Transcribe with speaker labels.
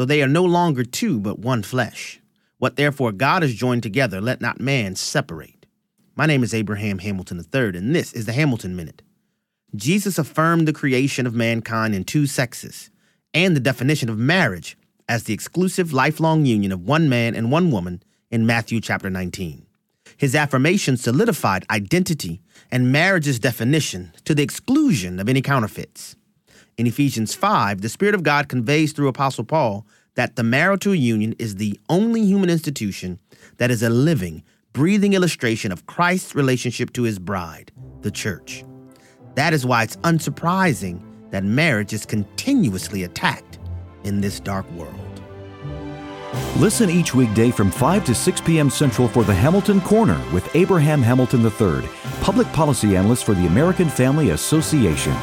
Speaker 1: So they are no longer two, but one flesh. What therefore God has joined together, let not man separate. My name is Abraham Hamilton III, and this is the Hamilton Minute. Jesus affirmed the creation of mankind in two sexes and the definition of marriage as the exclusive lifelong union of one man and one woman in Matthew chapter 19. His affirmation solidified identity and marriage's definition to the exclusion of any counterfeits. In Ephesians 5, the Spirit of God conveys through Apostle Paul that the marital union is the only human institution that is a living, breathing illustration of Christ's relationship to his bride, the church. That is why it's unsurprising that marriage is continuously attacked in this dark world.
Speaker 2: Listen each weekday from 5 to 6 p.m. Central for the Hamilton Corner with Abraham Hamilton III, public policy analyst for the American Family Association.